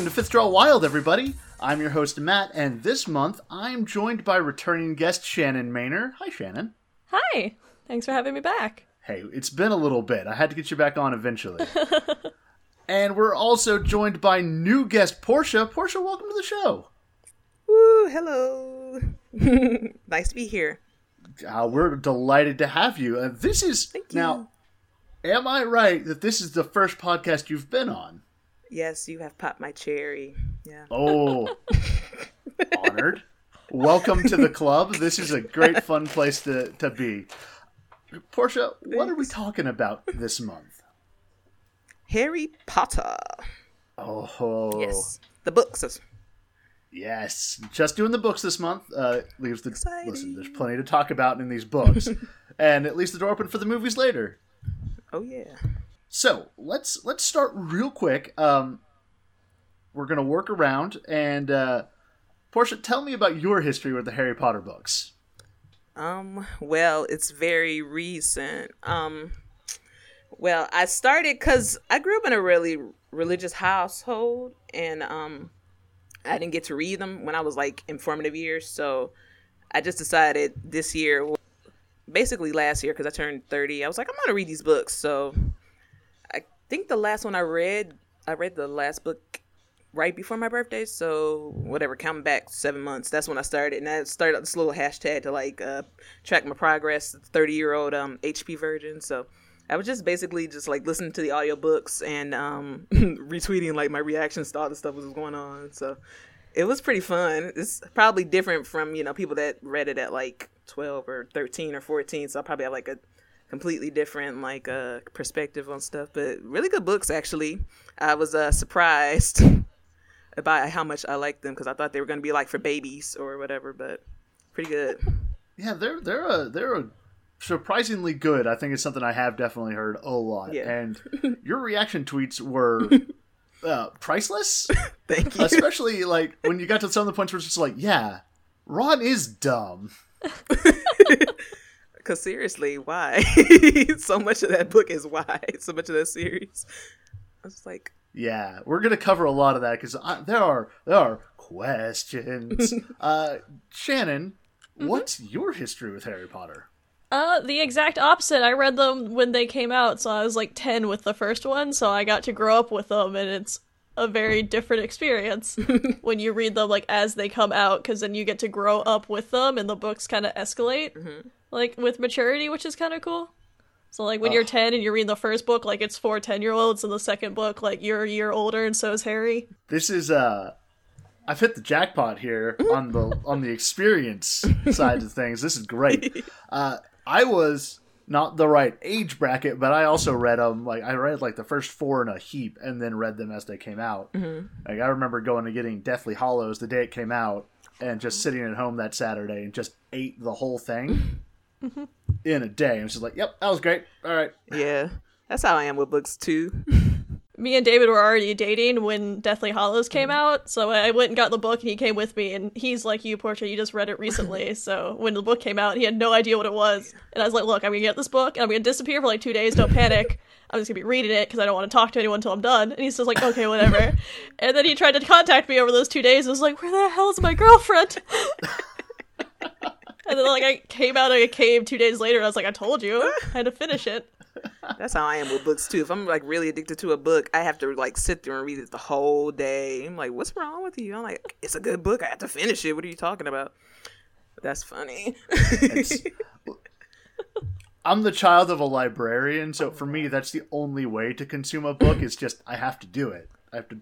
Welcome to Fifth Draw Wild, everybody. I'm your host, Matt, and this month I'm joined by returning guest Shannon Maynor. Hi, Shannon. Hi. Thanks for having me back. Hey, it's been a little bit. I had to get you back on eventually. and we're also joined by new guest Portia. Portia, welcome to the show. Woo, hello. nice to be here. Uh, we're delighted to have you. Uh, this is Thank you. now. Am I right that this is the first podcast you've been on? Yes, you have popped my cherry. Yeah. Oh, honored. Welcome to the club. This is a great, fun place to, to be. Portia, what are we talking about this month? Harry Potter. Oh, Yes. The books. yes. Just doing the books this month. Uh, leaves the Exciting. listen. There's plenty to talk about in these books, and it leaves the door open for the movies later. Oh yeah. So let's let's start real quick. Um, we're gonna work around and uh, Portia, tell me about your history with the Harry Potter books. Um, well, it's very recent. Um, well, I started because I grew up in a really religious household, and um, I didn't get to read them when I was like in formative years. So I just decided this year, basically last year, because I turned thirty, I was like, I'm gonna read these books. So think the last one I read, I read the last book right before my birthday. So whatever, counting back seven months, that's when I started, and I started this little hashtag to like uh, track my progress. Thirty year old um HP virgin. So I was just basically just like listening to the audiobooks and um retweeting like my reactions to all the stuff that was going on. So it was pretty fun. It's probably different from you know people that read it at like twelve or thirteen or fourteen. So I probably have like a completely different like uh perspective on stuff. But really good books actually. I was uh surprised by how much I liked them because I thought they were going to be like for babies or whatever. But pretty good. Yeah, they're they're a they're a surprisingly good. I think it's something I have definitely heard a lot. Yeah. And your reaction tweets were uh, priceless, Thank you. especially like when you got to some of the points where it's just like, yeah, Ron is dumb. Because seriously, why? so much of that book is why. So much of that series. I was like, Yeah, we're gonna cover a lot of that because there are there are questions. uh, Shannon, Mm-hmm. what's your history with Harry Potter? Uh, the exact opposite. I read them when they came out, so I was like 10 with the first one, so I got to grow up with them, and it's a very different experience when you read them like as they come out, because then you get to grow up with them, and the books kind of escalate, like with maturity, which is kind of cool. So like when you're 10 and you're reading the first book, like it's for 10 year olds, and the second book, like you're a year older, and so is Harry. This is uh, I've hit the jackpot here on the on the experience side of things. This is great. Uh, I was not the right age bracket, but I also read them. Like I read like the first four in a heap, and then read them as they came out. Like I remember going and getting Deathly Hallows the day it came out, and just sitting at home that Saturday and just ate the whole thing Mm-hmm. in a day. And was just like, "Yep, that was great. All right." yeah, that's how I am with books too. me and David were already dating when Deathly Hallows came mm-hmm. out, so I went and got the book, and he came with me, and he's like you, Portia, you just read it recently, so when the book came out, he had no idea what it was, and I was like, look, I'm gonna get this book, and I'm gonna disappear for like two days, don't panic, I'm just gonna be reading it, because I don't want to talk to anyone until I'm done, and he's just like, okay, whatever, and then he tried to contact me over those two days, and was like, where the hell is my girlfriend? And then, like, I came out of a cave two days later, and I was like, I told you, I had to finish it. That's how I am with books too. If I'm like really addicted to a book, I have to like sit there and read it the whole day. I'm like, what's wrong with you? I'm like, it's a good book. I have to finish it. What are you talking about? That's funny. I'm the child of a librarian, so for me, that's the only way to consume a book. Is just I have to do it. I have to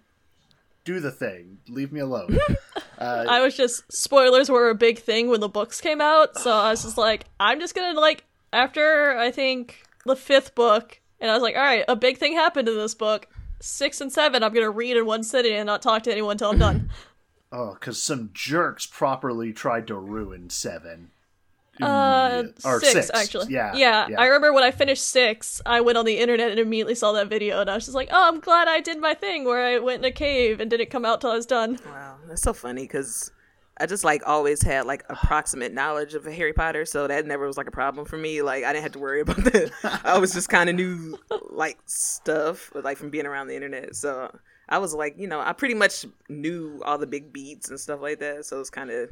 do the thing. Leave me alone. Uh, I was just spoilers were a big thing when the books came out, so I was just like, I'm just gonna like after I think the fifth book, and I was like, all right, a big thing happened in this book. Six and seven, I'm gonna read in one sitting and not talk to anyone until I'm done. oh, because some jerks properly tried to ruin seven. Uh, or six, actually. Yeah, yeah, I remember when I finished six, I went on the internet and immediately saw that video, and I was just like, oh, I'm glad I did my thing where I went in a cave and didn't come out till I was done. wow, that's so funny because I just like always had like approximate knowledge of Harry Potter, so that never was like a problem for me. Like I didn't have to worry about that. I was just kind of knew like stuff like from being around the internet. So I was like, you know, I pretty much knew all the big beats and stuff like that. So it's kind of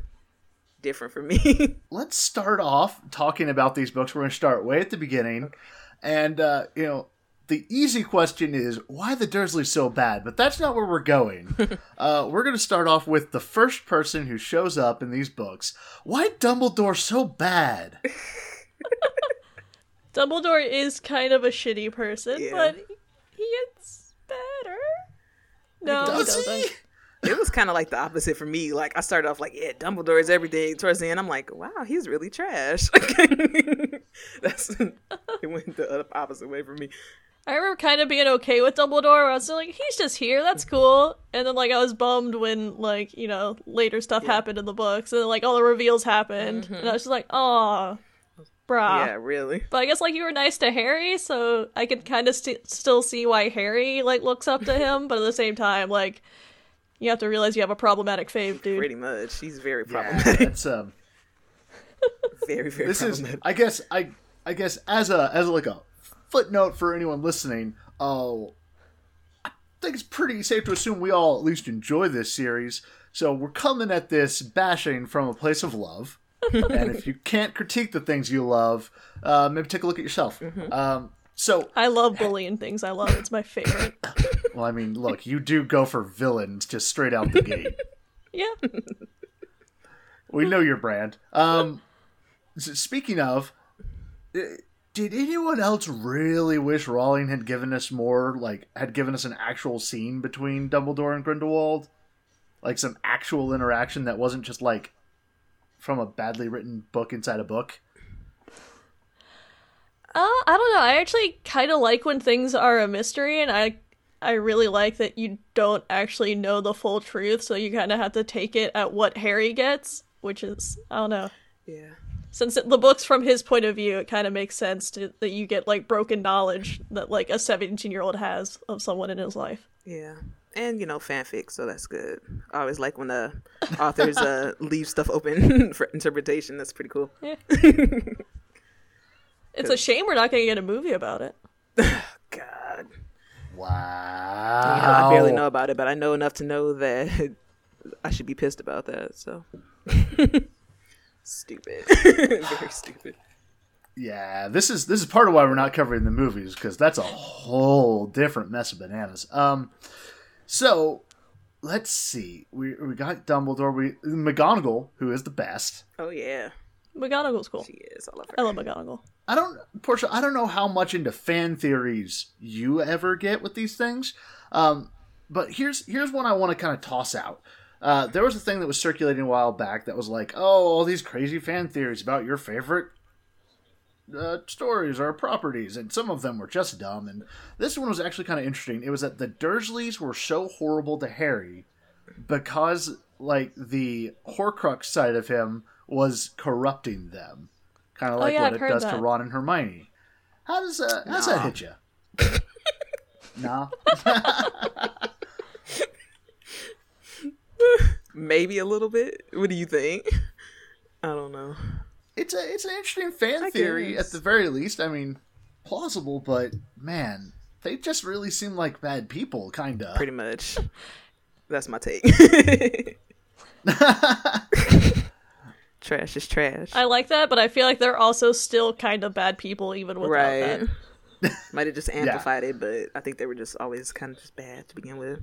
different for me. Let's start off talking about these books. We're going to start way at the beginning, and uh, you know, the easy question is why the Dursleys so bad, but that's not where we're going. uh, we're going to start off with the first person who shows up in these books. Why Dumbledore so bad? Dumbledore is kind of a shitty person, Yeah. but he gets better. No, he Does doesn't. he? It was kind of like the opposite for me. Like I started off like, yeah, Dumbledore is everything. Towards the end, I'm like, wow, he's really trash. That's it went the opposite way for me. I remember kind of being okay with Dumbledore. Where I was like, he's just here. That's mm-hmm. cool. And then like I was bummed when like you know later stuff happened in the books and then, like all the reveals happened, mm-hmm. and I was just like, oh, brah. Yeah, really. But I guess like you were nice to Harry, so I could kind of st- still see why Harry like looks up to him. but at the same time, like you have to realize you have a problematic fave, dude. Pretty much. He's very problematic. Yeah, problematic. that's um. very, very This is. I guess, I, I guess, as a as like a footnote for anyone listening. Oh, I think it's pretty safe to assume we all at least enjoy this series. So we're coming at this bashing from a place of love. and if you can't critique the things you love, uh, maybe take a look at yourself. Um, so, I love bullying things. I love it. It's my favorite. well, I mean, look, you do go for villains just straight out the gate. yeah. We know your brand. Um, speaking of, uh, did anyone else really wish Rowling had given us more, like, had given us an actual scene between Dumbledore and Grindelwald? Like, some actual interaction that wasn't just, like, from a badly written book inside a book? Uh, I don't know. I actually kind of like when things are a mystery, and I I really like that you don't actually know the full truth, so you kind of have to take it at what Harry gets, which is I don't know. Yeah. Since it, the book's from his point of view, it kind of makes sense to, that you get like broken knowledge that like a 17 year old has of someone in his life. Yeah. And you know, fanfic, so that's good. I always like when the authors uh leave stuff open for interpretation. That's pretty cool. It's a shame we're not going to get a movie about it. God. Wow. You know, I barely know about it, but I know enough to know that I should be pissed about that. So stupid, very stupid. Yeah, this is this is part of why we're not covering the movies because that's a whole different mess of bananas. Um, so let's see. We we got Dumbledore. We McGonagall, who is the best. Oh yeah, McGonagall's cool. she is. I love I her. love McGonagall. I don't, Portia. I don't know how much into fan theories you ever get with these things. Um, but here's here's one I want to kind of toss out. Uh, there was a thing that was circulating a while back that was like, oh, all these crazy fan theories about your favorite uh, stories or properties, and some of them were just dumb. And this one was actually kind of interesting. It was that the Dursleys were so horrible to Harry because, like, the Horcrux side of him was corrupting them, kind of Oh, like yeah, what I've it heard does to that. Ron and Hermione. How does uh, how does that hit you? nah. Maybe a little bit. What do you think? I don't know. It's a it's an interesting fan I theory guess. at the very least. I mean, plausible, but man, they just really seem like bad people, kind of. Pretty much. That's my take. trash is trash. I like that, but I feel like they're also still kind of bad people even without right. that. Might have just amplified it, but I think they were just always kind of just bad to begin with.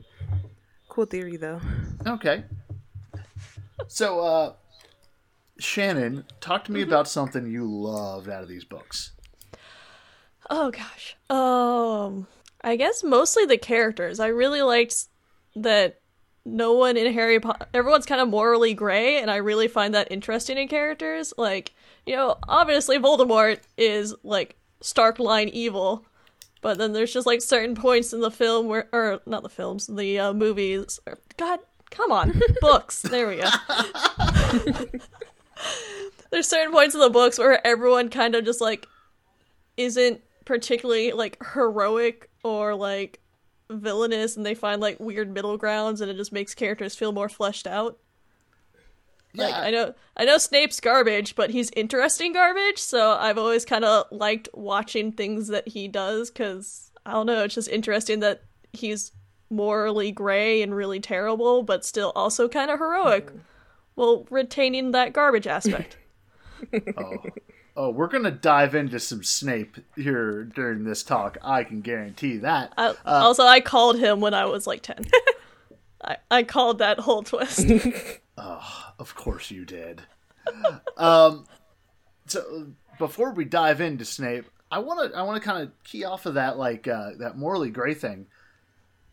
Cool theory though. Okay. So, uh, Shannon, talk to me about something you loved out of these books. Oh gosh. Um I guess mostly the characters. I really liked that no one in Harry Potter everyone's kind of morally gray and I really find that interesting in characters. Like, you know, obviously Voldemort is like stark line evil, but then there's just like certain points in the film where or not the films, the uh, movies. Or, God, come on. Books. There we go. there's certain points in the books where everyone kind of just like isn't particularly like heroic or like villainous and they find like weird middle grounds and it just makes characters feel more fleshed out Yeah, Like I know I know Snape's garbage, but he's interesting garbage, so I've always kind of liked watching things that he does cuz I don't know, it's just interesting that he's morally gray and really terrible but still also kind of heroic mm-hmm. while retaining that garbage aspect. oh. Oh, we're gonna dive into some Snape here during this talk. I can guarantee that. I, also I called him when I was like 10. I, I called that whole twist. Of course you did. um, so before we dive into Snape, I want to I want to kind of key off of that like uh, that morally gray thing.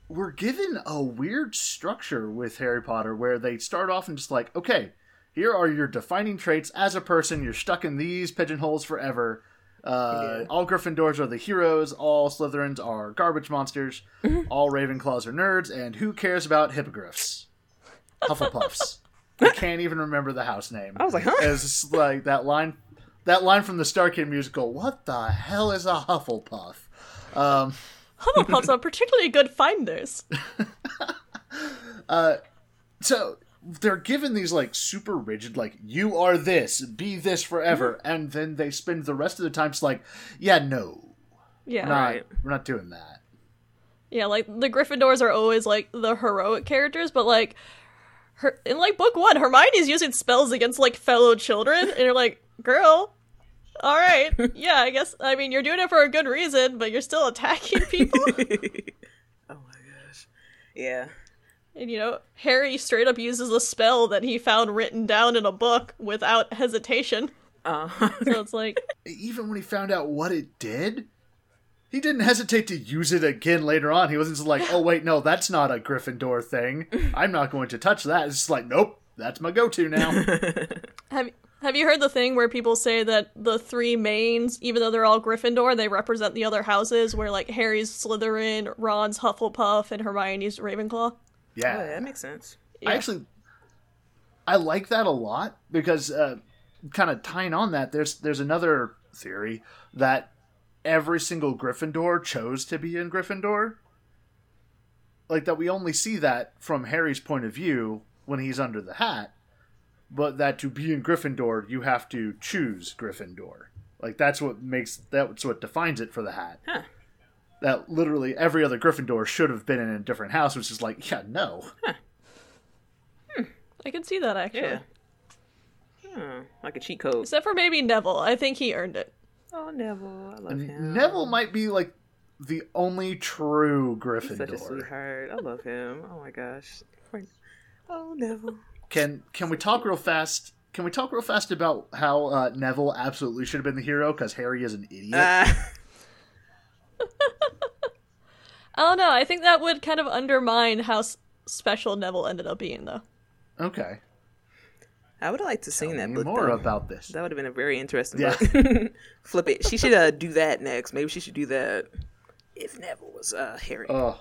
We're given a weird structure with Harry Potter where they start off and just like, okay, here are your defining traits as a person. You're stuck in these pigeonholes forever. Uh, All Gryffindors are the heroes. All Slytherins are garbage monsters. all Ravenclaws are nerds. And who cares about hippogriffs? Hufflepuffs. I can't even remember the house name. I was like, huh? It's like that line, that line from the StarKid musical. What the hell is a Hufflepuff? Um, Hufflepuffs are particularly good finders. so they're given these like super rigid, like you are this, be this forever, Mm-hmm. and then they spend the rest of the time just like, yeah, no, Yeah. not, Right. we're not doing that. Yeah, like the Gryffindors are always like the heroic characters, but like her in like book one, Hermione's using spells against like fellow children, and you're like, girl, all right, yeah, I guess. I mean, you're doing it for a good reason, but you're still attacking people. oh my gosh. Yeah. And you know, Harry straight up uses a spell that he found written down in a book without hesitation. Uh, So it's like, Even when he found out what it did, he didn't hesitate to use it again later on. He wasn't just like, oh wait, no, that's not a Gryffindor thing. I'm not going to touch that. It's just like, nope, that's my go-to now. have have you heard the thing where people say that the three mains, even though they're all Gryffindor, they represent the other houses? Where like Harry's Slytherin, Ron's Hufflepuff, and Hermione's Ravenclaw. Yeah, oh, that makes sense. Yeah. I actually I like that a lot because uh, kind of tying on that there's there's another theory that every single Gryffindor chose to be in Gryffindor. Like that we only see that from Harry's point of view when he's under the hat, but that to be in Gryffindor you have to choose Gryffindor. Like that's what makes that's what defines it for the hat. Huh. That literally every other Gryffindor should have been in a different house, which is like, yeah, no. I can see that actually. Yeah. Hmm, like a cheat code. Except for maybe Neville. I think he earned it. Oh, Neville. I love him. Neville might be like the only true He's such a sweetheart. I love him. Oh my gosh. Oh, Neville. Can can we talk real fast? Can we talk real fast about how uh, Neville absolutely should have been the hero because Harry is an idiot? Uh, I don't know. I think that would kind of undermine how s- special Neville ended up being, though. okay, I would have liked to seen Tell that book. more though. about this. That would have been a very interesting Yeah. book. Flip it. She should uh, do that next. Maybe she should do that. If Neville was uh, Harry, Oh,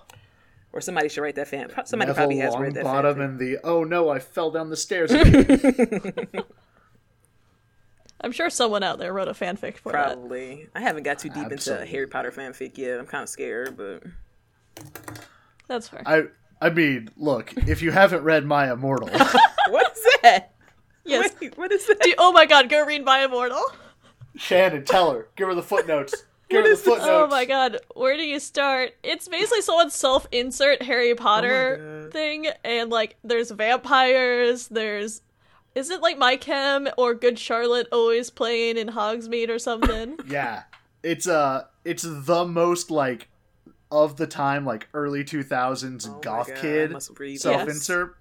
or somebody should write that fan. Somebody Neville probably has read that. Longbottom fanfic. and the oh no, I fell down the stairs. again." I'm sure someone out there wrote a fanfic for that. Probably. I haven't got too deep Absolutely. into Harry Potter fanfic yet. I'm kind of scared, but That's fair. I I mean, look, if you haven't read My Immortal, what is that? yes. Wait, what is that? Do- oh my god, go read My Immortal. Shannon, tell her, give her the footnotes. Give her the footnotes. Oh my god, where do you start? It's basically someone's self insert Harry oh Potter God. thing, and like there's vampires, there's. Is it like My Chem or Good Charlotte always playing in Hogsmeade or something? Yeah, it's uh, it's the most like of the time, like early two thousands Oh goth God, kid self insert.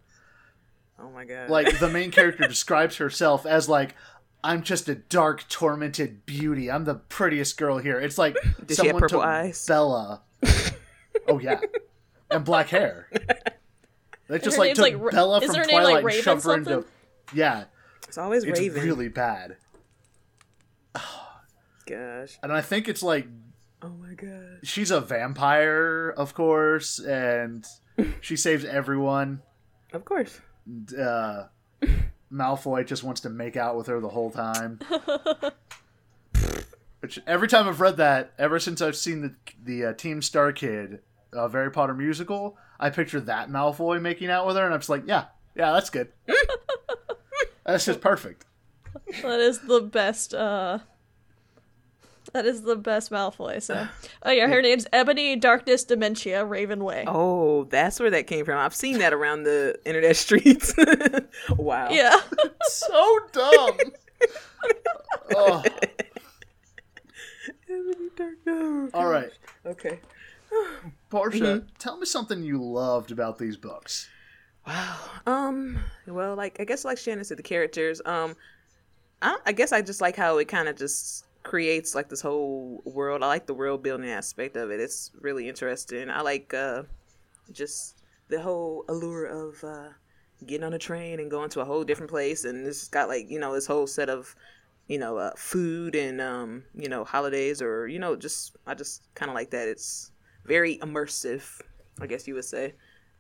Oh my god. Like the main character describes herself as like, "I'm just a dark, tormented beauty. I'm the prettiest girl here." It's like Does she have someone purple took eyes? Bella. oh yeah, and black hair. They just her like name's, took like, Bella is from her name, like, Twilight and Raven shoved her into. Yeah, it's always it's Raven. really bad, Gosh. and I think it's like Oh my god. she's a vampire, of course, and she saves everyone. Of course. Uh, Malfoy just wants to make out with her the whole time. Which every time I've read that, ever since I've seen the the uh, Team StarKid uh, Harry Potter musical, I picture that Malfoy making out with her, and I'm just like, yeah, yeah, that's good. That's just perfect. That is the best. uh That is the best Malfoy. So, oh yeah, her name's Ebony Darkness Dementia Raven Way. Oh, that's where that came from. I've seen that around the internet streets. wow. Yeah. So dumb. oh, all right, Okay. Portia, Mm-hmm. tell me something you loved about these books. Wow. Um. Well, like I guess, like Shannon said, the characters. Um. I, I guess I just like how it kind of just creates like this whole world. I like the world building aspect of it. It's really interesting. I like uh, just the whole allure of uh, getting on a train and going to a whole different place, and it's got like you know this whole set of you know uh, food and um, you know holidays or you know just I just kind of like that. It's very immersive, I guess you would say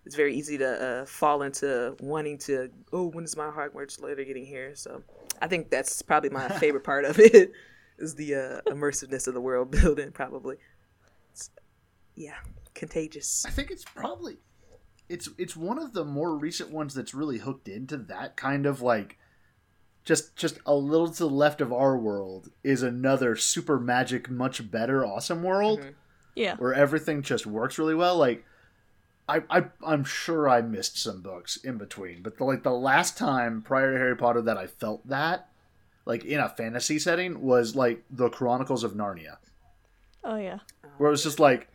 it's very easy to uh, fall into wanting to oh when is my Hogwarts letter getting here? So i think that's probably my favorite part of it is the uh, immersiveness of the world building probably. It's- yeah contagious. I think it's probably it's it's one of the more recent ones that's really hooked into that kind of like just just a little to the left of our world is another super magic much better awesome world Yeah. where everything just works really well. Like I, I i'm sure i missed some books in between but the, like the last time prior to harry potter that i felt that like in a fantasy setting was like the chronicles of narnia Oh yeah. where it was just like,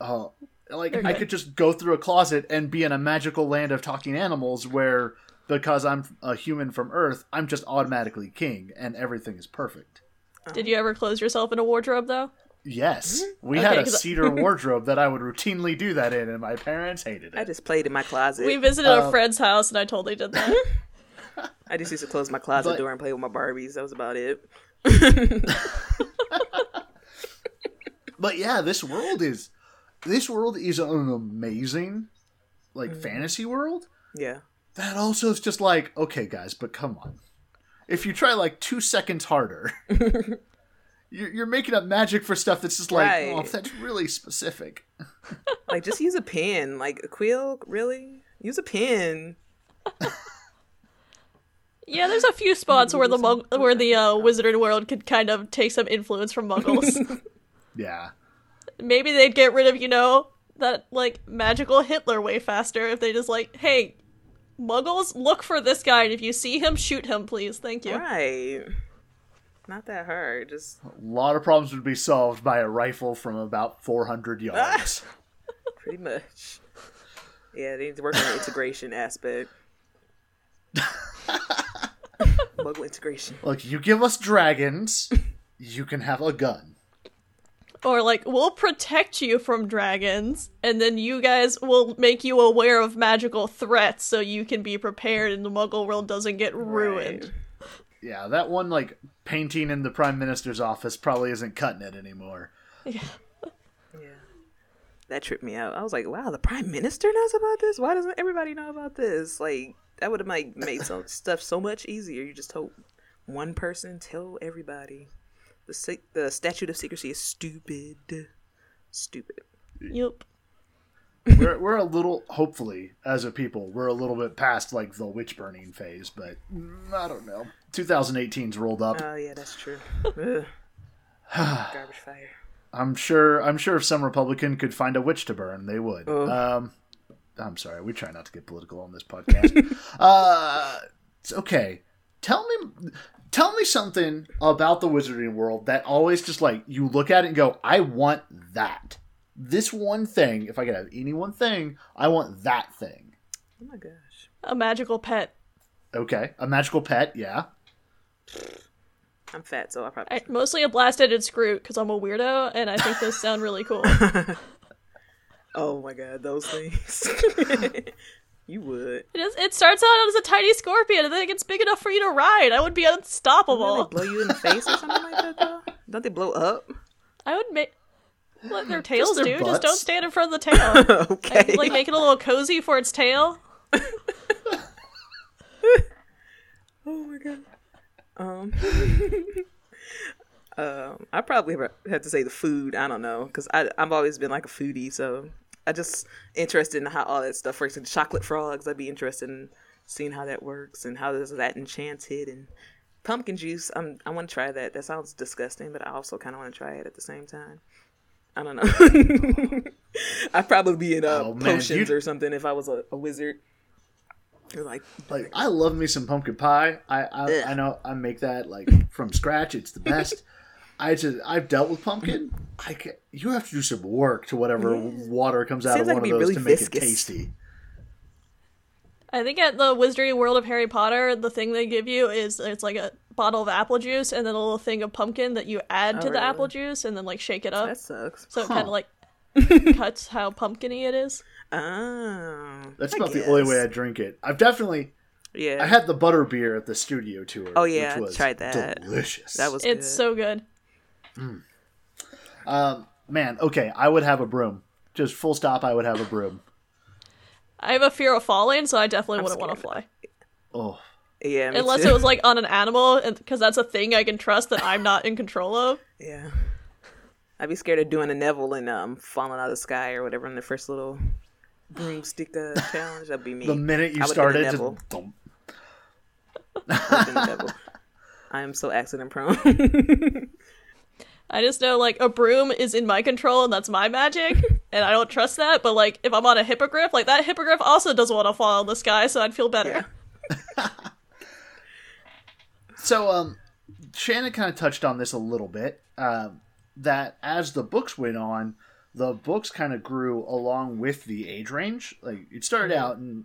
oh, like They're I good. could just go through a closet and be in a magical land of talking animals where because I'm a human from Earth, I'm just automatically king and everything is perfect. Uh-huh. Did you ever close yourself in a wardrobe though? Yes, we Okay, had a cedar wardrobe that I would routinely do that in, and my parents hated it. i just played in my closet We visited Um, a friend's house and I totally did that. i just used to close my closet But- door and play with my barbies that was about it But yeah, this world is this world is an amazing like Mm-hmm. fantasy world. yeah that also is just like okay guys but come on if you try like two seconds harder you're, you're making up magic for stuff that's just like oh that's really specific. Like just use a pen. Like a quill really? Use a pen. Yeah, there's a few spots where the mug- where the uh, wizarding world could kind of take some influence from muggles. yeah. Maybe they'd get rid of, you know, that like magical Hitler way faster if they just like, hey, muggles, look for this guy and if you see him, shoot him, please. Thank you. right not that hard just a lot of problems would be solved by a rifle from about 400 yards Pretty much. Yeah, they need to work on the integration aspect. Muggle integration. look you give us dragons you can have a gun Or like, we'll protect you from dragons, and then you guys will make you aware of magical threats so you can be prepared and the muggle world doesn't get ruined. Yeah that one like painting in the prime minister's office probably isn't cutting it anymore Yeah. yeah. That tripped me out. I was like, wow, the prime minister knows about this? Why doesn't everybody know about this? Like, that would have like, made some stuff so much easier. You just told one person, tell everybody. The, se- the statute of secrecy is stupid. Stupid. Yep. we're, we're a little hopefully as a people we're a little bit past like the witch burning phase but mm, i don't know 2018's rolled up Oh, yeah, that's true. Garbage fire. i'm sure i'm sure if some republican could find a witch to burn they would Ugh. um i'm sorry we try not to get political on this podcast uh it's okay tell me tell me something about the wizarding world that always just like you look at it and go i want that this one thing if i could have any one thing i want that thing Oh, my gosh. A magical pet. Okay, a magical pet, yeah. I'm fat, so I probably. I, mostly a blast-ended skrewt because I'm a weirdo and I think those sound really cool. Oh my god, those things. you would. It, is, it starts out as a tiny scorpion and then it gets big enough for you to ride. I would be Don't unstoppable. they blow you in the face or something like that, though? Don't they blow up? I would make. Let their tails their do. Just don't stand in front of the tail. okay. Like, like make it a little cozy for its tail. oh my god. Um. um, I probably have to say the food. I don't know because I I've always been like a foodie, so I just interested in how all that stuff works. And chocolate frogs, I'd be interested in seeing how that works and how does that enchanted and pumpkin juice. I'm, I want to try that. That sounds disgusting, but I also kind of want to try it at the same time. I don't know. I'd probably be in uh, Oh, man, potions you'd- or something if I was a, a wizard. Or like, Like I love me some pumpkin pie. I I, I know I make that like from scratch. It's the best. I just I've dealt with pumpkin. I can, you have to do some work to whatever water comes out Seems of like one it'd of those really to make viscous. it tasty. I think at the Wizarding World of Harry Potter, the thing they give you is it's like a bottle of apple juice and then a little thing of pumpkin that you add Oh, to the apple juice and then like shake it up. that sucks. So it kind of like cuts how pumpkiny it is. Oh, That's I about the only way. I drink it. I've definitely Yeah, I had the butter beer at the studio tour. Oh, yeah, which was tried that. Delicious. that was It's good. so good. um man. Okay, I would have a broom. Just full stop. I would have a broom. I have a fear of falling, so I definitely I'm wouldn't want to fly. Oh, yeah, Unless too. it was like on an animal, because that's a thing I can trust that I'm not in control of. Yeah. I'd be scared of doing a Neville and um falling out of the sky or whatever in the first little broomstick uh, challenge. That'd be me. the minute you I started, just devil. thump. I've been the devil. I am so accident prone. I just know like a broom is in my control and that's my magic, and I don't trust that. But like if I'm on a hippogriff, like that hippogriff also doesn't want to fall in the sky, so I'd feel better. Yeah. So, um, Shannon kind of touched on this a little bit. Um, that as the books went on, the books kind of grew along with the age range. Like it started out, and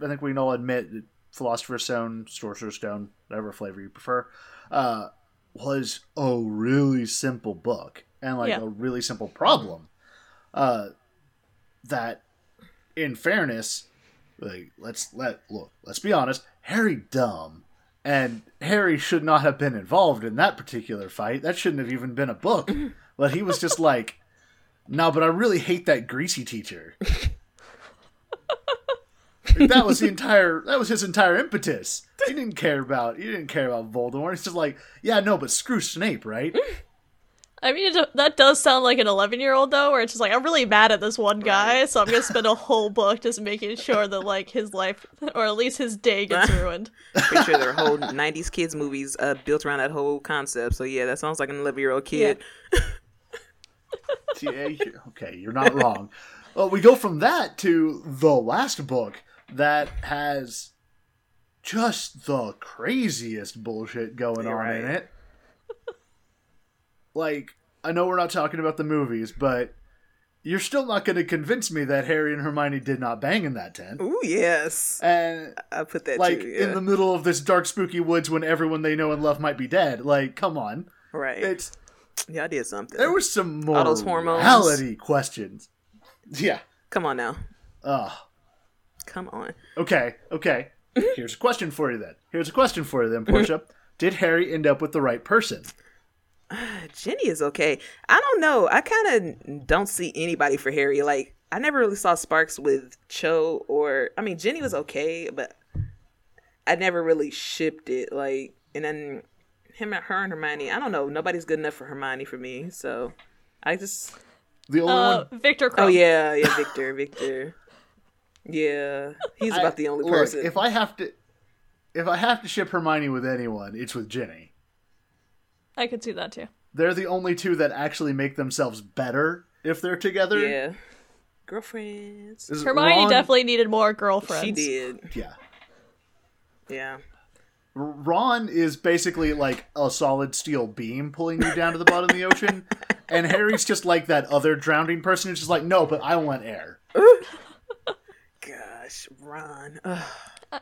I think we can all admit that Philosopher's Stone, Sorcerer's Stone, whatever flavor you prefer, uh, was a really simple book and like Yeah. a really simple problem. Uh, that, in fairness, like let's let look. Let's be honest. Harry dumb, and Harry should not have been involved in that particular fight. That shouldn't have even been a book. But he was just like, no, but I really hate that greasy teacher. That was the entire. That was his entire impetus. He didn't care about. He didn't care about Voldemort. He's just like, yeah, no, but screw Snape, right? I mean, it, that does sound like an 11 year old though, where it's just like I'm really mad at this one guy, so I'm gonna spend a whole book just making sure that like his life, or at least his day, gets ruined. Pretty sure there are whole '90s kids movies uh, built around that whole concept. So yeah, that sounds like an 11 year old kid. Yeah, okay, you're not wrong. Well, we go from that to the last book that has just the craziest bullshit going You're on in it. Like, I know we're not talking about the movies, but you're still not going to convince me that Harry and Hermione did not bang in that tent. Oh yes, And I put that like too. Yeah. in the middle of this dark, spooky woods when everyone they know and love might be dead. Like, come on, right. it's yeah, I did something. there was some more those hormones. morality questions. Yeah. Come on now. Ugh. Come on. Okay, okay. Here's a question for you then. Here's a question for you then, Portia. Did Harry end up with the right person? Ginny is okay. I don't know. I kind of don't see anybody for Harry. Like I never really saw Sparks with Cho or I mean Ginny was okay, but I never really shipped it. Like and then him and her and Hermione. I don't know. Nobody's good enough for Hermione for me. So I just The only Uh, one. Victor oh yeah yeah Victor Victor. Yeah, he's about the only Look, person. if I have to, if I have to ship Hermione with anyone, it's with Ginny. I could see that too. They're the only two that actually make themselves better if they're together. yeah, girlfriends. Is Hermione Ron- definitely needed more girlfriends. She did. Yeah. Yeah. Ron is basically like a solid steel beam pulling you down to the bottom of the ocean, and Harry's just like that other drowning person who's just like, no, but I want air. Gosh, Ron. Ugh.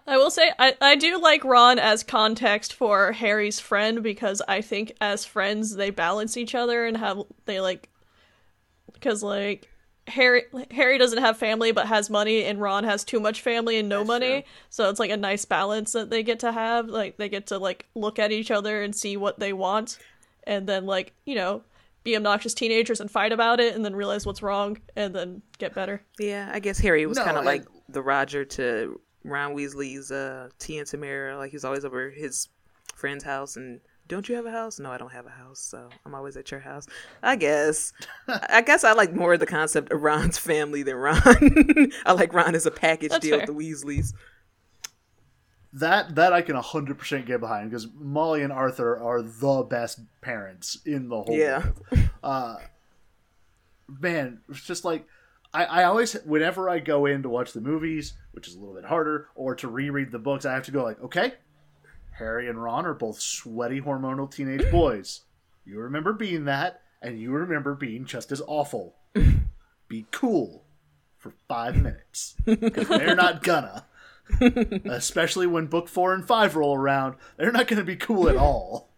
I will say I, I do like Ron as context for Harry's friend because I think as friends they balance each other and have they like because like Harry Harry doesn't have family but has money and Ron has too much family and no That's money. true. so it's like a nice balance that they get to have. Like they get to like look at each other and see what they want and then like you know be obnoxious teenagers and fight about it and then realize what's wrong and then get better. Yeah, I guess Harry was No, kind of like the Roger to Ron Weasley's uh, T and Tamera. Like he's always over his friend's house and. Don't you have a house? No, I don't have a house, so I'm always at your house. I guess. I guess I like more the concept of Ron's family than Ron. I like Ron as a package That's deal fair. with the Weasleys. that that I can hundred percent get behind because Molly and Arthur are the best parents in the whole Yeah. world. Uh, man, it's just like I, I always whenever I go in to watch the movies, which is a little bit harder, or to reread the books, I have to go like, okay, Harry and Ron are both sweaty hormonal teenage boys. You remember being that, and you remember being just as awful. Be cool for five minutes because they're not gonna. Especially when book four and five roll around, they're not gonna be cool at all.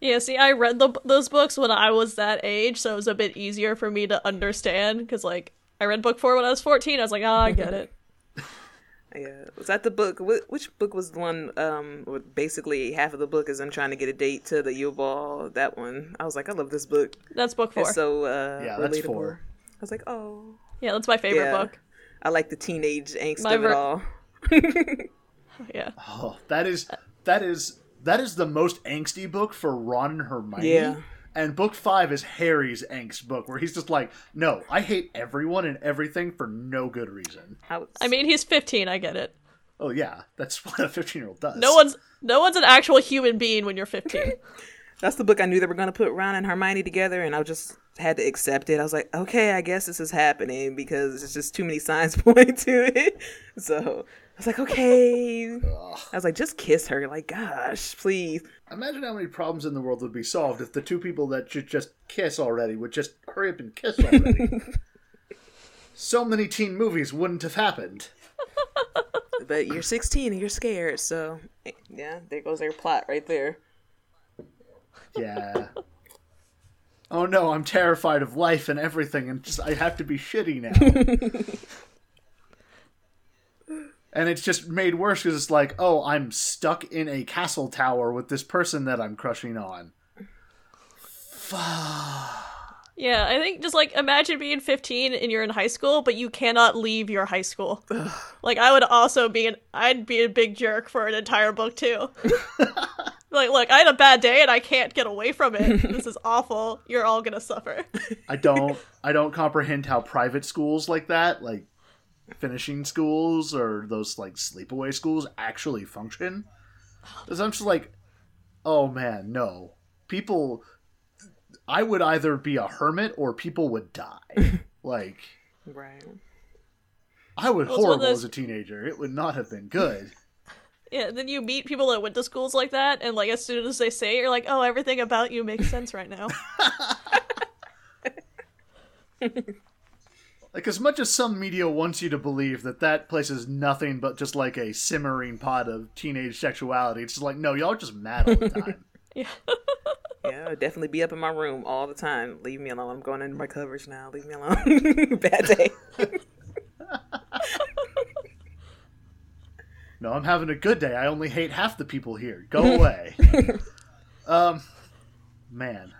Yeah, see, I read the, those books when I was that age, so it was a bit easier for me to understand. Because, like, I read book four when I was 14. I was like, oh, I get it. Yeah, was that the book? wh- Which book was the one? Um, where basically half of the book is them trying to get a date to the Yule ball. That one, I was like, I love this book. That's book four. It's so uh, Yeah, that's relatable. four. I was like, oh, yeah, that's my favorite Yeah. book. I like the teenage angst My of it all. Yeah. Oh, that is that is that is the most angsty book for Ron and Hermione. Yeah. And book five is Harry's angst book, where he's just like, "No, I hate everyone and everything for no good reason." I, I mean, he's 15. I get it. Oh yeah, that's what a fifteen-year-old does. No one's no one's an actual human being when you're 15. that's the book I knew they were going to put Ron and Hermione together, and I just had to accept it. I was like, okay, I guess this is happening because it's just too many signs point to it. So I was like, okay. I was like, just kiss her. Like, gosh, please. Imagine how many problems in the world would be solved if the two people that should just kiss already would just hurry up and kiss already. so many teen movies wouldn't have happened. But you're 16 and you're scared, so yeah, there goes their plot right there. Yeah. oh no, I'm terrified of life and everything, and just I have to be shitty now. and it's just made worse because it's like, oh, I'm stuck in a castle tower with this person that I'm crushing on. yeah, I think just like imagine being 15 and you're in high school, but you cannot leave your high school. like I would also be an I'd be a big jerk for an entire book too. like, look, I had a bad day and I can't get away from it. This is awful. You're all gonna suffer. I don't, I don't comprehend how private schools like that, like finishing schools or those like sleepaway schools, actually function. Because I'm just like, oh man, no. People, I would either be a hermit or people would die. like, Right. I would Well, it's one of horrible those- as a teenager. It would not have been good. Yeah, then you meet people that went to schools like that, and like as soon as they say it, you're like, oh, everything about you makes sense right now. Like, as much as some media wants you to believe that that place is nothing but just like a simmering pot of teenage sexuality, it's just like, no, y'all are just mad all the time. yeah. Yeah, I would definitely be up in my room all the time. Leave me alone. I'm going into my covers now. Leave me alone. Bad day. No, I'm having a good day. I only hate half the people here. Go away. um, man.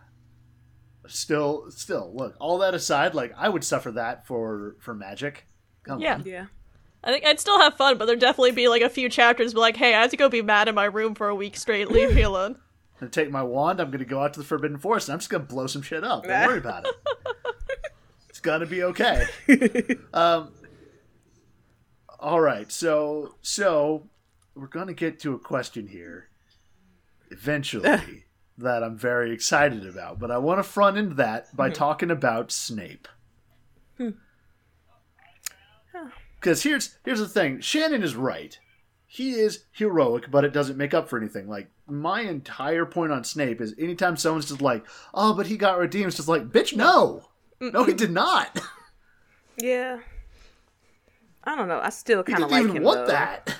Still, still, look. All that aside, like I would suffer that for for magic. Come Yeah. on. Yeah. I think I'd still have fun, but there'd definitely be like a few chapters be like, hey, I have to go be mad in my room for a week straight. Leave me alone. I'm gonna take my wand. I'm gonna go out to the Forbidden Forest, and I'm just gonna blow some shit up. Don't worry about it. it's gonna be okay. um. All right. So so we're gonna get to a question here. Eventually, that I'm very excited about, but I want to front into that by hmm. talking about Snape. Hmm. Because here's here's the thing. Shannon is right. He is heroic, but it doesn't make up for anything. Like my entire point on Snape is anytime someone's just like, "Oh, but he got redeemed," it's just like, "Bitch, no, no, he did not. Yeah. I don't know. I still kind of didn't like even him. want though. that."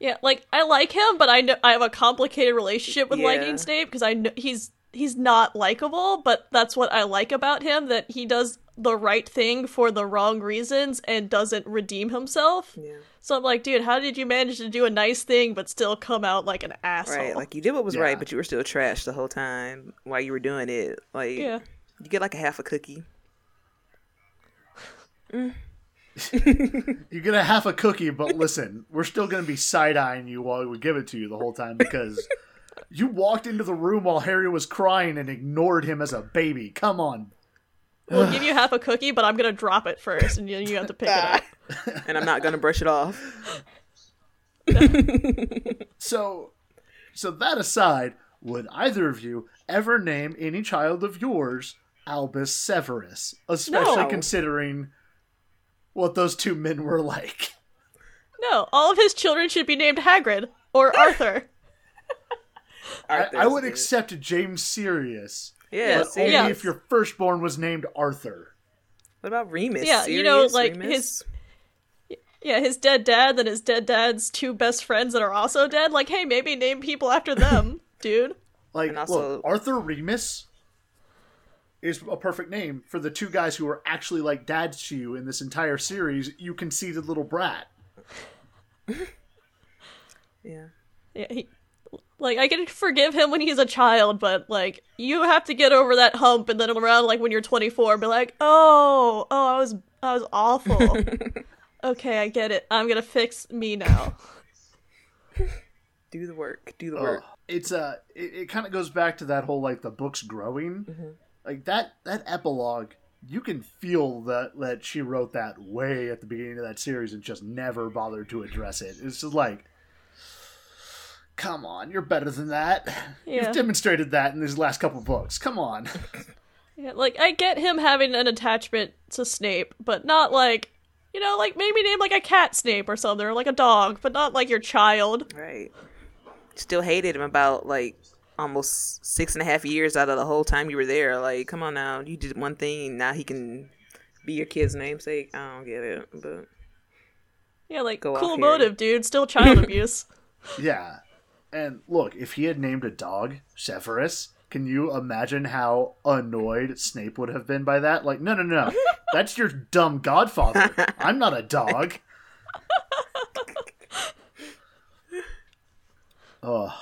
Yeah, like I like him, but I know I have a complicated relationship with Yeah. liking Snape because I know he's he's not likable, but that's what I like about him that he does the right thing for the wrong reasons and doesn't redeem himself. Yeah. So I'm like, dude, how did you manage to do a nice thing but still come out like an asshole? Right. Like you did what was Yeah. right, but you were still trash the whole time while you were doing it. Like yeah. you get like a half a cookie. You're mm. Gonna have a cookie, but listen, we're still gonna be side eyeing you while we give it to you the whole time because you walked into the room while Harry was crying and ignored him as a baby. Come on. We'll give you half a cookie, but I'm gonna drop it first, and you, you have to pick it up. and I'm not gonna brush it off. so, so that aside, would either of you ever name any child of yours Albus Severus, especially No. considering what those two men were like? No, all of his children should be named Hagrid or Arthur. I, I would accept James Sirius, Yeah, but only Yeah. if your firstborn was named Arthur. What about Remus? Yeah, you know, like, Remus? his- Yeah, his dead dad, then his dead dad's two best friends that are also dead. Like, hey, maybe name people after them, dude. Like, And also- look, Arthur Remus is a perfect name for the two guys who are actually like dads to you in this entire series. You conceited little brat. Yeah. Yeah, he, like I can forgive him when he's a child, but like you have to get over that hump, and then around like when you're 24, be like, oh, oh, I was, I was awful. okay, I get it. I'm gonna fix me now. Do the work. Do the Ugh. work. It's uh, it, it kind of goes back to that whole like the books growing, Mm-hmm. Like that that epilogue. You can feel that that she wrote that way at the beginning of that series and just never bothered to address it. It's just like, come on, you're better than that. Yeah. You've demonstrated that in these last couple books. Come on. Yeah, like I get him having an attachment to Snape, but not like, you know, like maybe name like a cat Snape or something, or like a dog, but not like your child. Right. Still hated him about like almost six and a half years out of the whole time you were there. Like, come on now, you did one thing, now he can be your kid's namesake. I don't get it, but Yeah, like Go off cool here. motive, dude. Still child abuse. Yeah. And look, if he had named a dog Severus, can you imagine how annoyed Snape would have been by that? Like, no, no, no. That's your dumb godfather. I'm not a dog. Oh.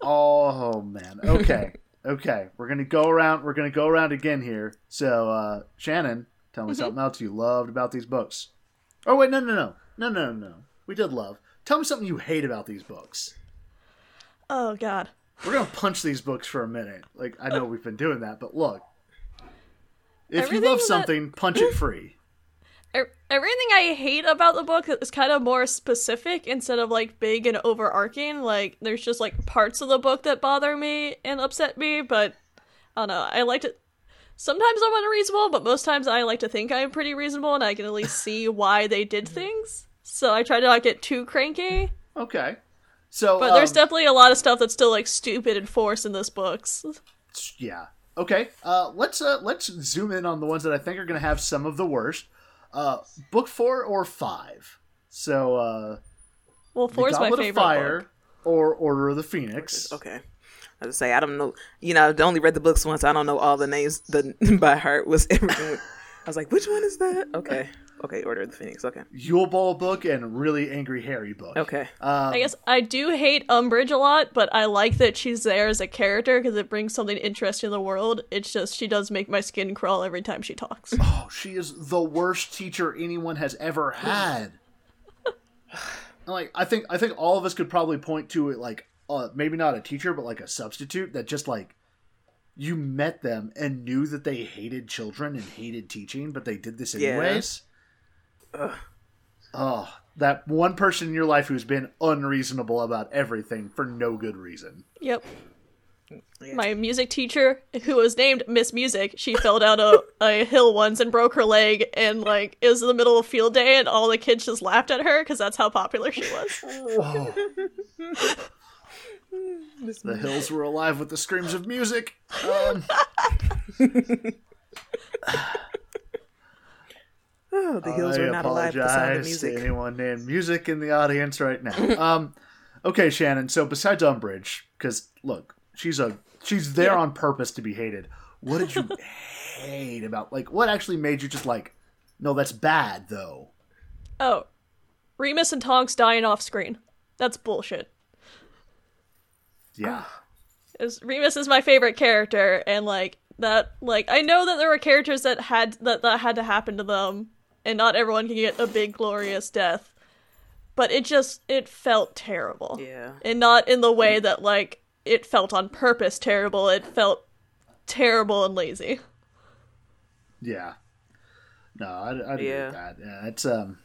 Oh man. Okay. Okay. We're gonna go around we're gonna go around again here. So uh Shannon, tell me something else you loved about these books. Oh wait, no no no. No no no. We did love. Tell me something you hate about these books. oh god. We're gonna punch these books for a minute. Like I know we've been doing that, but look. If Everything you love that- something, punch it free. Everything I hate about the book is kind of more specific instead of like big and overarching. Like there's just like parts of the book that bother me and upset me, but I don't know. I like to. Sometimes I'm unreasonable, but most times I like to think I'm pretty reasonable and I can at least see why they did things. So I try to not get too cranky. Okay. So But there's um, definitely a lot of stuff that's still like stupid and forced in this books. yeah. Okay. Uh, let's uh, let's zoom in on the ones that I think are going to have some of the worst. Uh, book four or five. So uh, Well, four is my favorite of Fire book. or Order of the Phoenix. okay. I was say I don't know. You know, I only read the books once. I don't know all the names the by heart. Was everything? I was like, which one is that? Okay, okay. Order of the Phoenix. Okay, Yule Ball book and Really Angry Harry book. okay. Um, I guess I do hate Umbridge a lot, but I like that she's there as a character because it brings something interesting in the world. It's just she does make my skin crawl every time she talks. Oh, she is the worst teacher anyone has ever had. like I think I think all of us could probably point to it like uh, maybe not a teacher but like a substitute that just like you met them and knew that they hated children and hated teaching but they did this Yeah. Anyways. Oh, that one person in your life who's been unreasonable about everything for no good reason. Yep. Yeah. My music teacher, who was named Miss Music, she fell down a, a hill once and broke her leg, and like it was in the middle of field day, and all the kids just laughed at her because that's how popular she was. The hills were alive with the screams of music. Um, Oh, the hills I are not alive with the sound of apologize music. To anyone named music in the audience right now. um, okay, Shannon. So besides Umbridge, because look, she's a she's there on purpose to be hated. What did you hate about like what actually made you just like, no, that's bad though. Oh, Remus and Tonks dying off screen. That's bullshit. Yeah, is Remus is my favorite character, and like that, like I know that there were characters that had that that had to happen to them, and not everyone can get a big glorious death, but it just it felt terrible, Yeah. and not in the way that like it felt on purpose terrible. It felt terrible and lazy. yeah. No, I, I agree Yeah. with that. Yeah, it's um.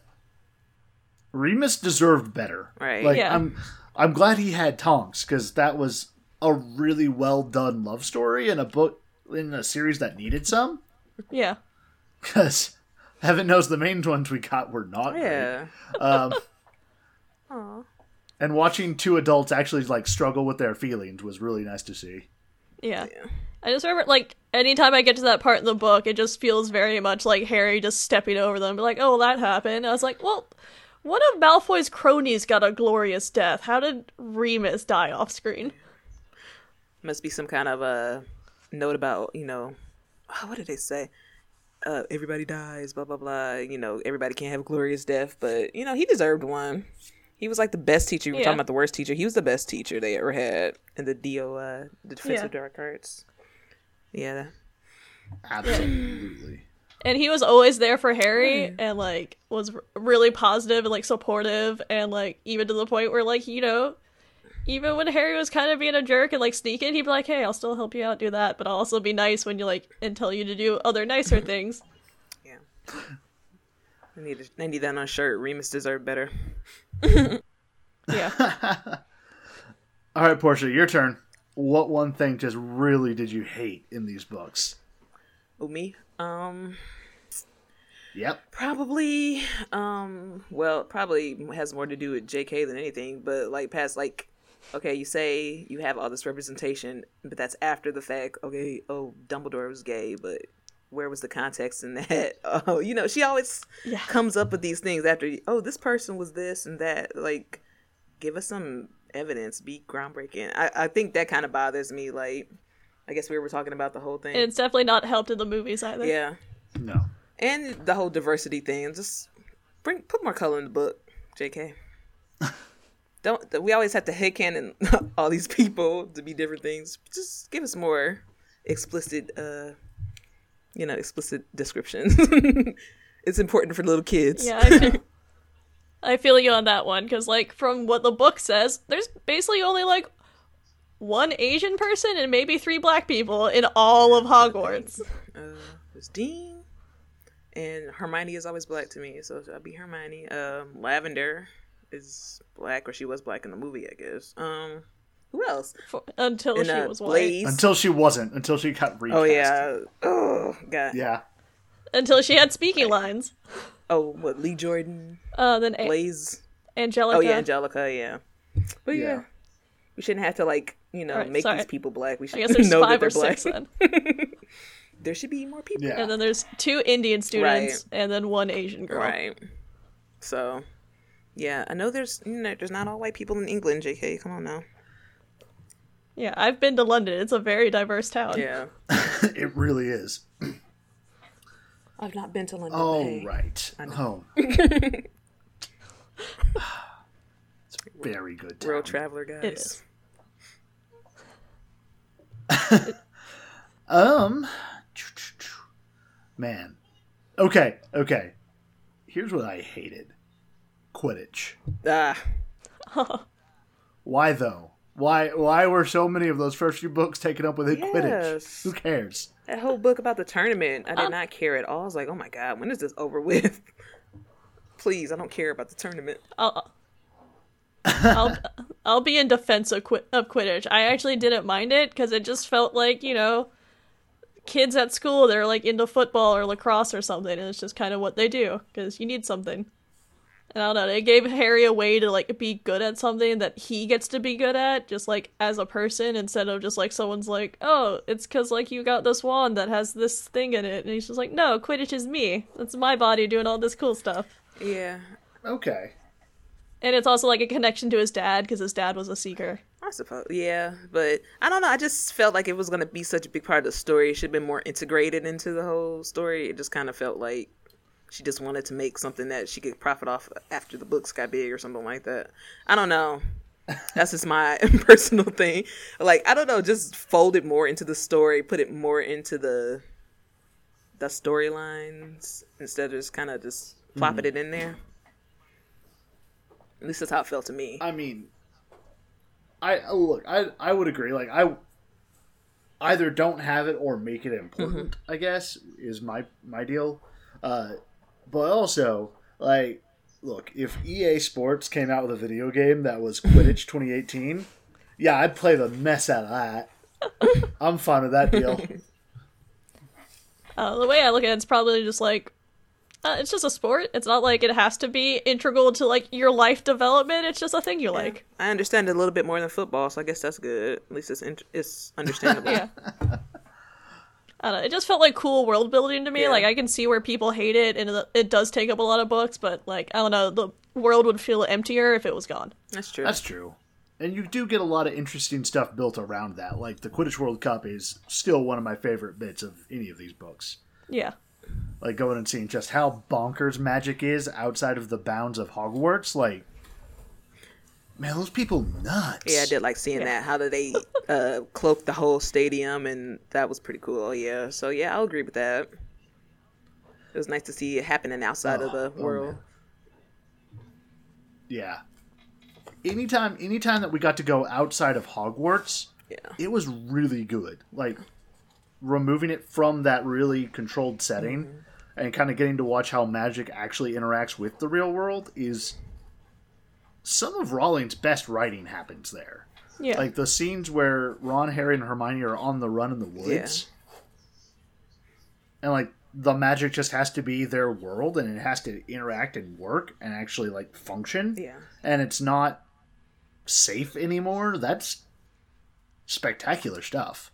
Remus deserved better. Right. Like Yeah. I'm I'm glad he had Tonks because that was a really well done love story in a book in a series that needed some. Yeah. Because heaven knows the main ones we got were not. great. Yeah. Um, Aw. and watching two adults actually like struggle with their feelings was really nice to see. Yeah. Yeah. I just remember, like, anytime I get to that part in the book, it just feels very much like Harry just stepping over them, be like, oh, that happened. I was like, well, one of Malfoy's cronies got a glorious death. How did Remus die off screen? Must be some kind of a note about you know, oh, what did they say? Uh, everybody dies, blah blah blah. You know, everybody can't have a glorious death, but you know, he deserved one. He was like the best teacher. We were Yeah. talking about the worst teacher. He was the best teacher they ever had in the DO, uh, the defensive Yeah. dark arts. Yeah, Absolutely. And he was always there for Harry and, like, was r- really positive and, like, supportive and, like, even to the point where, like, you know, even when Harry was kind of being a jerk and, like, sneaking, he'd be like, hey, I'll still help you out do that, but I'll also be nice when you, like, and tell you to do other nicer things. yeah. I need I need that on a shirt. Remus deserved better. Yeah. All right, Portia, your turn. What one thing just really did you hate in these books? Oh me. Um. Yep. Probably, um, well, probably has more to do with JK than anything, but like past like, okay, you say you have all this representation, but that's after the fact. Okay, oh, Dumbledore was gay, but where was the context in that? Oh, you know, she always Yeah. comes up with these things after. Oh, this person was this and that. Like, give us some evidence. Be groundbreaking. I I think that kind of bothers me. Like, I guess we were talking about the whole thing. And it's definitely not helped in the movies either. yeah No. and the whole diversity thing. Just bring put more color in the book, J.K. Don't we always have to headcanon all these people to be different things? Just give us more explicit, uh, you know, explicit descriptions. it's important for little kids. Yeah, I feel, I feel you on that one because, like, from what the book says, there's basically only like one Asian person and maybe three black people in all of Hogwarts. uh, there's Dean, and Hermione is always black to me, so I'll be Hermione. Um, Lavender is black, or she was black in the movie, I guess. Um, who else? For, until And, she uh, was white. Blaise. Until she wasn't. Until she got recast. Oh yeah. Oh god. Yeah. Until she had speaking lines. Oh, what Lee Jordan, Uh, then A- Blaise. Angelica. Oh yeah, Angelica. Yeah. But yeah, Yeah. we shouldn't have to like you know Alright, make sorry. these people black. We should I guess there's know that they're or black. six then. there should be more people. Yeah. And then there's two Indian students and then one Asian girl. Right. So, yeah, I know there's you know there's not all white people in England. J.K. Come on now. Yeah, I've been to London. It's a very diverse town. Yeah. it really is. I've not been to London. Oh, hey. right. Oh. it's a very good town. World traveler guys. It is. Um, man. Okay, okay. Here's what I hated Quidditch. Ah, Why though? Why why were so many of those first few books taken up with Quidditch? Who cares? that whole book about the tournament, I did Um, not care at all. I was like, oh my god, when is this over with? Please, I don't care about the tournament. I'll, I'll, I'll be in defense of, Qui- of Quidditch. I actually didn't mind it because it just felt like, you know, kids at school, they're like into football or lacrosse or something, and it's just kind of what they do because you need something. And I don't know, it gave Harry a way to like be good at something that he gets to be good at, just like as a person, instead of just like someone's like, oh, it's because like you got this wand that has this thing in it. And he's just like, no, Quidditch is me. That's my body doing all this cool stuff. Yeah, Okay. And it's also like a connection to his dad because his dad was a seeker. I suppose. Yeah, but I don't know. I just felt like it was going to be such a big part of the story. It should have been more integrated into the whole story. It just kind of felt like she just wanted to make something that she could profit off after the books got big or something like that. I don't know. That's just my personal thing. Like I don't know, just fold it more into the story, put it more into the the storylines instead of just kind of just plopping it mm-hmm. in there. At least that's how it felt to me. I mean, I oh, look. I I would agree. Like I either don't have it or make it important. Mm-hmm. I guess is my my deal. Uh, but also like look, if EA Sports came out with a video game that was Quidditch 2018, yeah, I'd play the mess out of that. I'm fine with that deal. Uh, the way I look at it, it's probably just like uh, it's just a sport. It's not like it has to be integral to like your life development. It's just a thing you like. I understand it a little bit more than football, so I guess that's good. At least it's in- it's understandable. Yeah. I don't know. It just felt like cool world building to me. Yeah. Like I can see where people hate it, and it- it does take up a lot of books. But like I don't know, the world would feel emptier if it was gone. That's true. That's true. And you do get a lot of interesting stuff built around that. Like the Quidditch World Cup is still one of my favorite bits of any of these books. Yeah. Like going and seeing just how bonkers magic is outside of the bounds of Hogwarts. Like, man, those people nuts. yeah, I did like seeing that. How did they uh, cloak the whole stadium, and that was pretty cool. Yeah, so yeah, I'll agree with that. It was nice to see it happening outside of the Oh, oh, world. man. Yeah. Anytime, anytime that we got to go outside of Hogwarts, yeah, it was really good. Like removing it from that really controlled setting Mm-hmm. and kind of getting to watch how magic actually interacts with the real world is some of Rowling's best writing happens there. Yeah. Like the scenes where Ron, Harry, and Hermione are on the run in the woods. And like the magic just has to be their world and it has to interact and work and actually like function. yeah. And it's not safe anymore. That's spectacular stuff.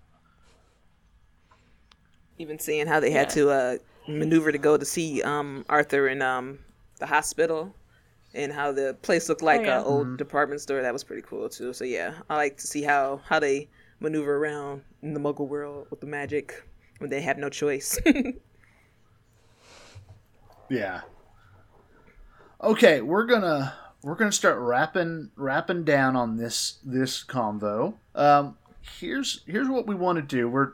Even seeing how they had to uh, maneuver to go to see um, Arthur in um, the hospital, and how the place looked like Oh, yeah. an old department store. That was pretty cool too. So yeah, I like to see how how they maneuver around in the Muggle world with the magic when they have no choice. Yeah. Okay, we're gonna we're gonna start wrapping wrapping down on this this convo. Um, here's here's what we want to do. We're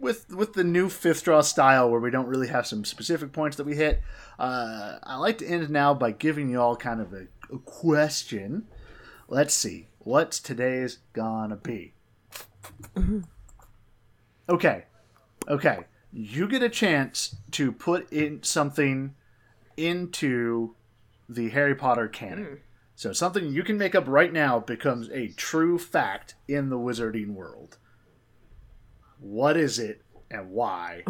with with the new fifth draw style where we don't really have some specific points that we hit. Uh, I like to end now by giving you all kind of a, a question. Let's see what's today's gonna be. Okay, okay. You get a chance to put in something into the Harry Potter canon. So something you can make up right now becomes a true fact in the wizarding world. What is it and why?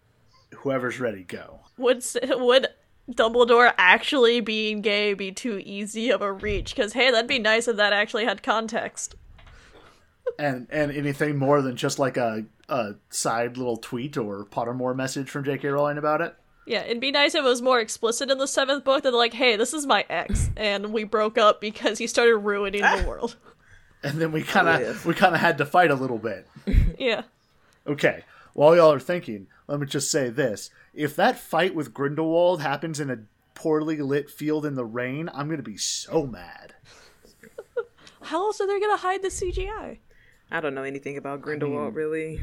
Whoever's ready, go. would would Dumbledore actually being gay be too easy of a reach? Because hey, that'd be nice if that actually had context. And and anything more than just like a a side little tweet or Pottermore message from J.K. Rowling about it. Yeah, it'd be nice if it was more explicit in the seventh book that they're like, hey, this is my ex, and we broke up because he started ruining the ah! world. And then we kind of oh, Yes. we kind of had to fight a little bit. Yeah. Okay. While y'all are thinking, let me just say this: if that fight with Grindelwald happens in a poorly lit field in the rain, I'm gonna be so mad. How else are they gonna hide the CGI? I don't know anything about Grindelwald really.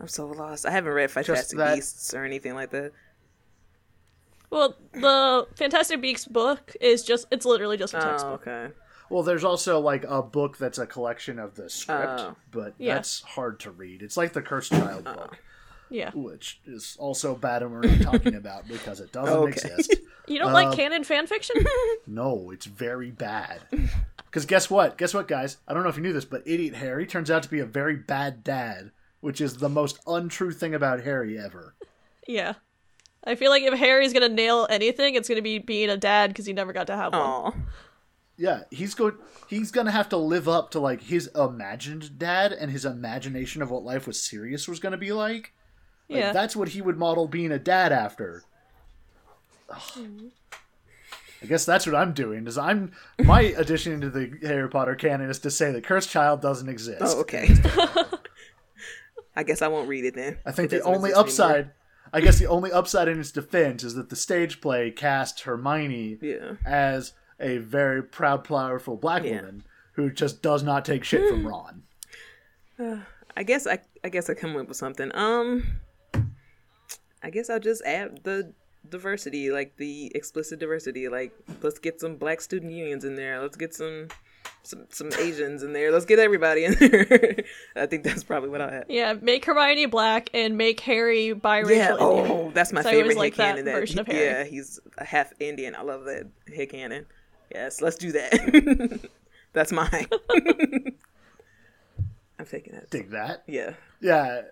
I'm so lost. I haven't read Fantastic that- Beasts or anything like that. Well, the Fantastic Beasts book is just, it's literally just a Oh, textbook. okay. Well, there's also like a book that's a collection of the script, Oh. but Yeah. that's hard to read. It's like the Cursed Child Uh-uh. book, Yeah. which is also bad and we're talking about because it doesn't Okay. exist. You don't Uh, like canon fan fiction? No, it's very bad. Because guess what? Guess what, guys? I don't know if you knew this, but Idiot Harry turns out to be a very bad dad, which is the most untrue thing about Harry ever. yeah. I feel like if Harry's gonna nail anything, it's gonna be being a dad because he never got to have one. Yeah, he's go he's gonna have to live up to like his imagined dad and his imagination of what life with Sirius was gonna be like. Like, Yeah. that's what he would model being a dad after. Ugh. I guess that's what I'm doing. Is I'm my addition to the Harry Potter canon is to say that Cursed Child doesn't exist. oh, okay. I guess I won't read it then. I think It the only exist anymore. upside, I guess the only upside in its defense is that the stage play cast Hermione Yeah. as a very proud, powerful black Yeah. woman who just does not take shit from Ron. I guess I I guess I come up with something. Um I guess I'll just add the diversity, like the explicit diversity. Like let's get some black student unions in there. Let's get some some some Asians in there. Let's get everybody in there. I think that's probably what I'll had. Yeah, make Hermione black and make Harry biracial. Yeah. Indian. Oh, that's my So I always favorite like that headcanon. That, version of Harry. yeah, he's a half Indian. I love that headcanon. Yes, let's do that. that's mine. I'm taking it. Dig that. Yeah. Yeah.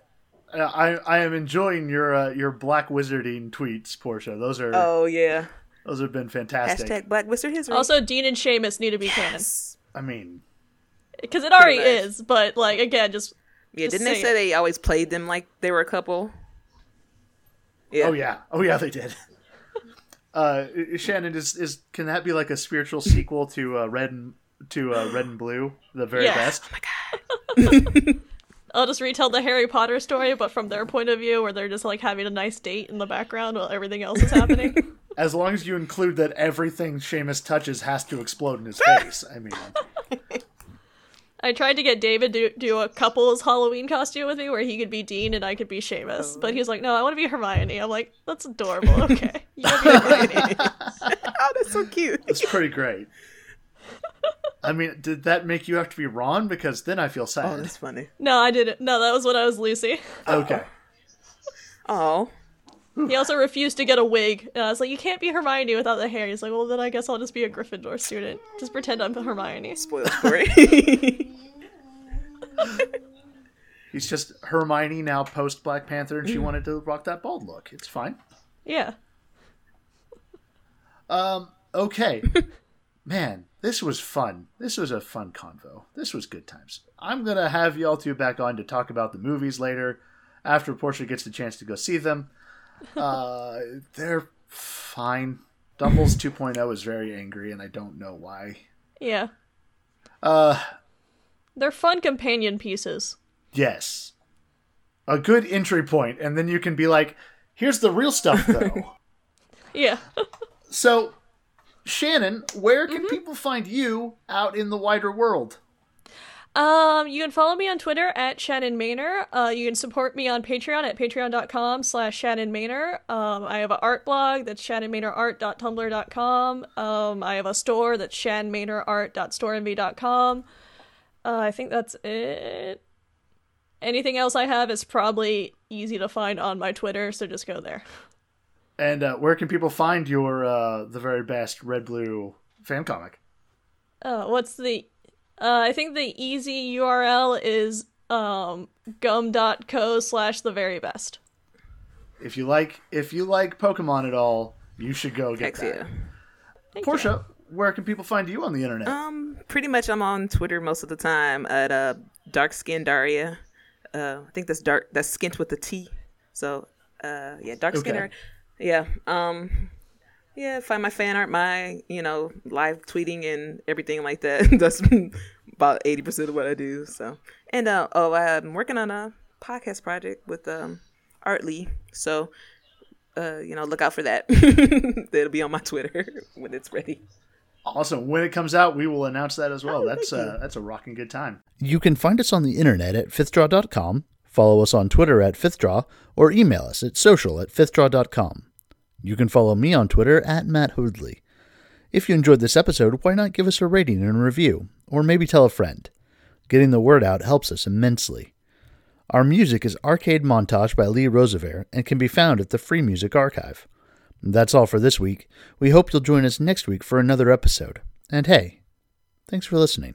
Uh, I I am enjoying your uh, your black wizarding tweets, Portia. Those are Oh yeah. those have been fantastic. Hashtag Black Wizard History. Also, Dean and Seamus need to be canon yes. I mean, because it already much. is. But like again, just Yeah. Just Didn't they say say they always played them like they were a couple? Yeah. oh yeah, oh yeah, they did. Uh, Shannon is is can that be like a spiritual sequel to uh, Red and to uh, Red and Blue, the very Yeah. best? I'll just retell the Harry Potter story, but from their point of view, where they're just like having a nice date in the background while everything else is happening. As long as you include that everything Seamus touches has to explode in his face. I mean, I tried to get David to do a couple's Halloween costume with me where he could be Dean and I could be Seamus. But he was like, no, I want to be Hermione. I'm like, that's adorable. Okay. You wanna be Hermione. Oh, that's so cute. it's pretty great. I mean, did that make you have to be Ron? Because then I feel oh, sad. Oh, that's funny. no, I didn't. No, that was when I was Lucy. okay. Oh. He also refused to get a wig. And I was like, you can't be Hermione without the hair. He's like, well, then I guess I'll just be a Gryffindor student. Just pretend I'm Hermione. Spoiler story. He's just Hermione now post Black Panther, and she wanted to rock that bald look. It's fine. Yeah. Um. Okay. Man, this was fun. This was a fun convo. This was good times. I'm gonna have y'all two back on to talk about the movies later, after Portia gets the chance to go see them. Uh, they're fine. Dumbles 2.0 is very angry, and I don't know why. Yeah. Uh, They're fun companion pieces. yes, a good entry point, and then you can be like, "Here's the real stuff, though." Yeah. so, Shannon, where can people find you out in the wider world? Um, you can follow me on Twitter at Shannon Maynor. Uh, you can support me on Patreon at patreon.com slash Shannon Maynor. Um, I have an art blog that's shannonmaynorart.tumblr.com. Um, I have a store that's shanmaynorart.storeenvy.com. Uh, I think that's it. Anything else I have is probably easy to find on my Twitter, so just go there. And uh, where can people find your uh, the very best Red Blue fan comic? Uh, what's the? Uh, I think the easy URL is um gum.co slash the very best. If you like if you like Pokemon at all, you should go get Heck that. yeah. Thank Portia, where can people find you on the internet? Um, pretty much I'm on Twitter most of the time at uh dark skin Daria. Uh, I think that's dark that's skint with the T. So uh yeah, dark skin Okay. Daria. Yeah. Um yeah, find my fan art, my, you know, live tweeting and everything like that. that's about eighty percent of what I do. So and uh oh I'm working on a podcast project with um Art Lee. So uh, you know, look out for that. That'll be on my Twitter when it's ready. Awesome. When it comes out, we will announce that as well. that's uh, that's a rocking good time. You can find us on the internet at fifthdraw.com, follow us on Twitter at fifthdraw, or email us at social at fifthdraw.com. You can follow me on Twitter at Matt. If you enjoyed this episode, why not give us a rating and a review, or maybe tell a friend? Getting the word out helps us immensely. Our music is Arcade Montage by Lee Rosevere and can be found at the Free Music Archive. That's all for this week. We hope you'll join us next week for another episode. And hey, thanks for listening.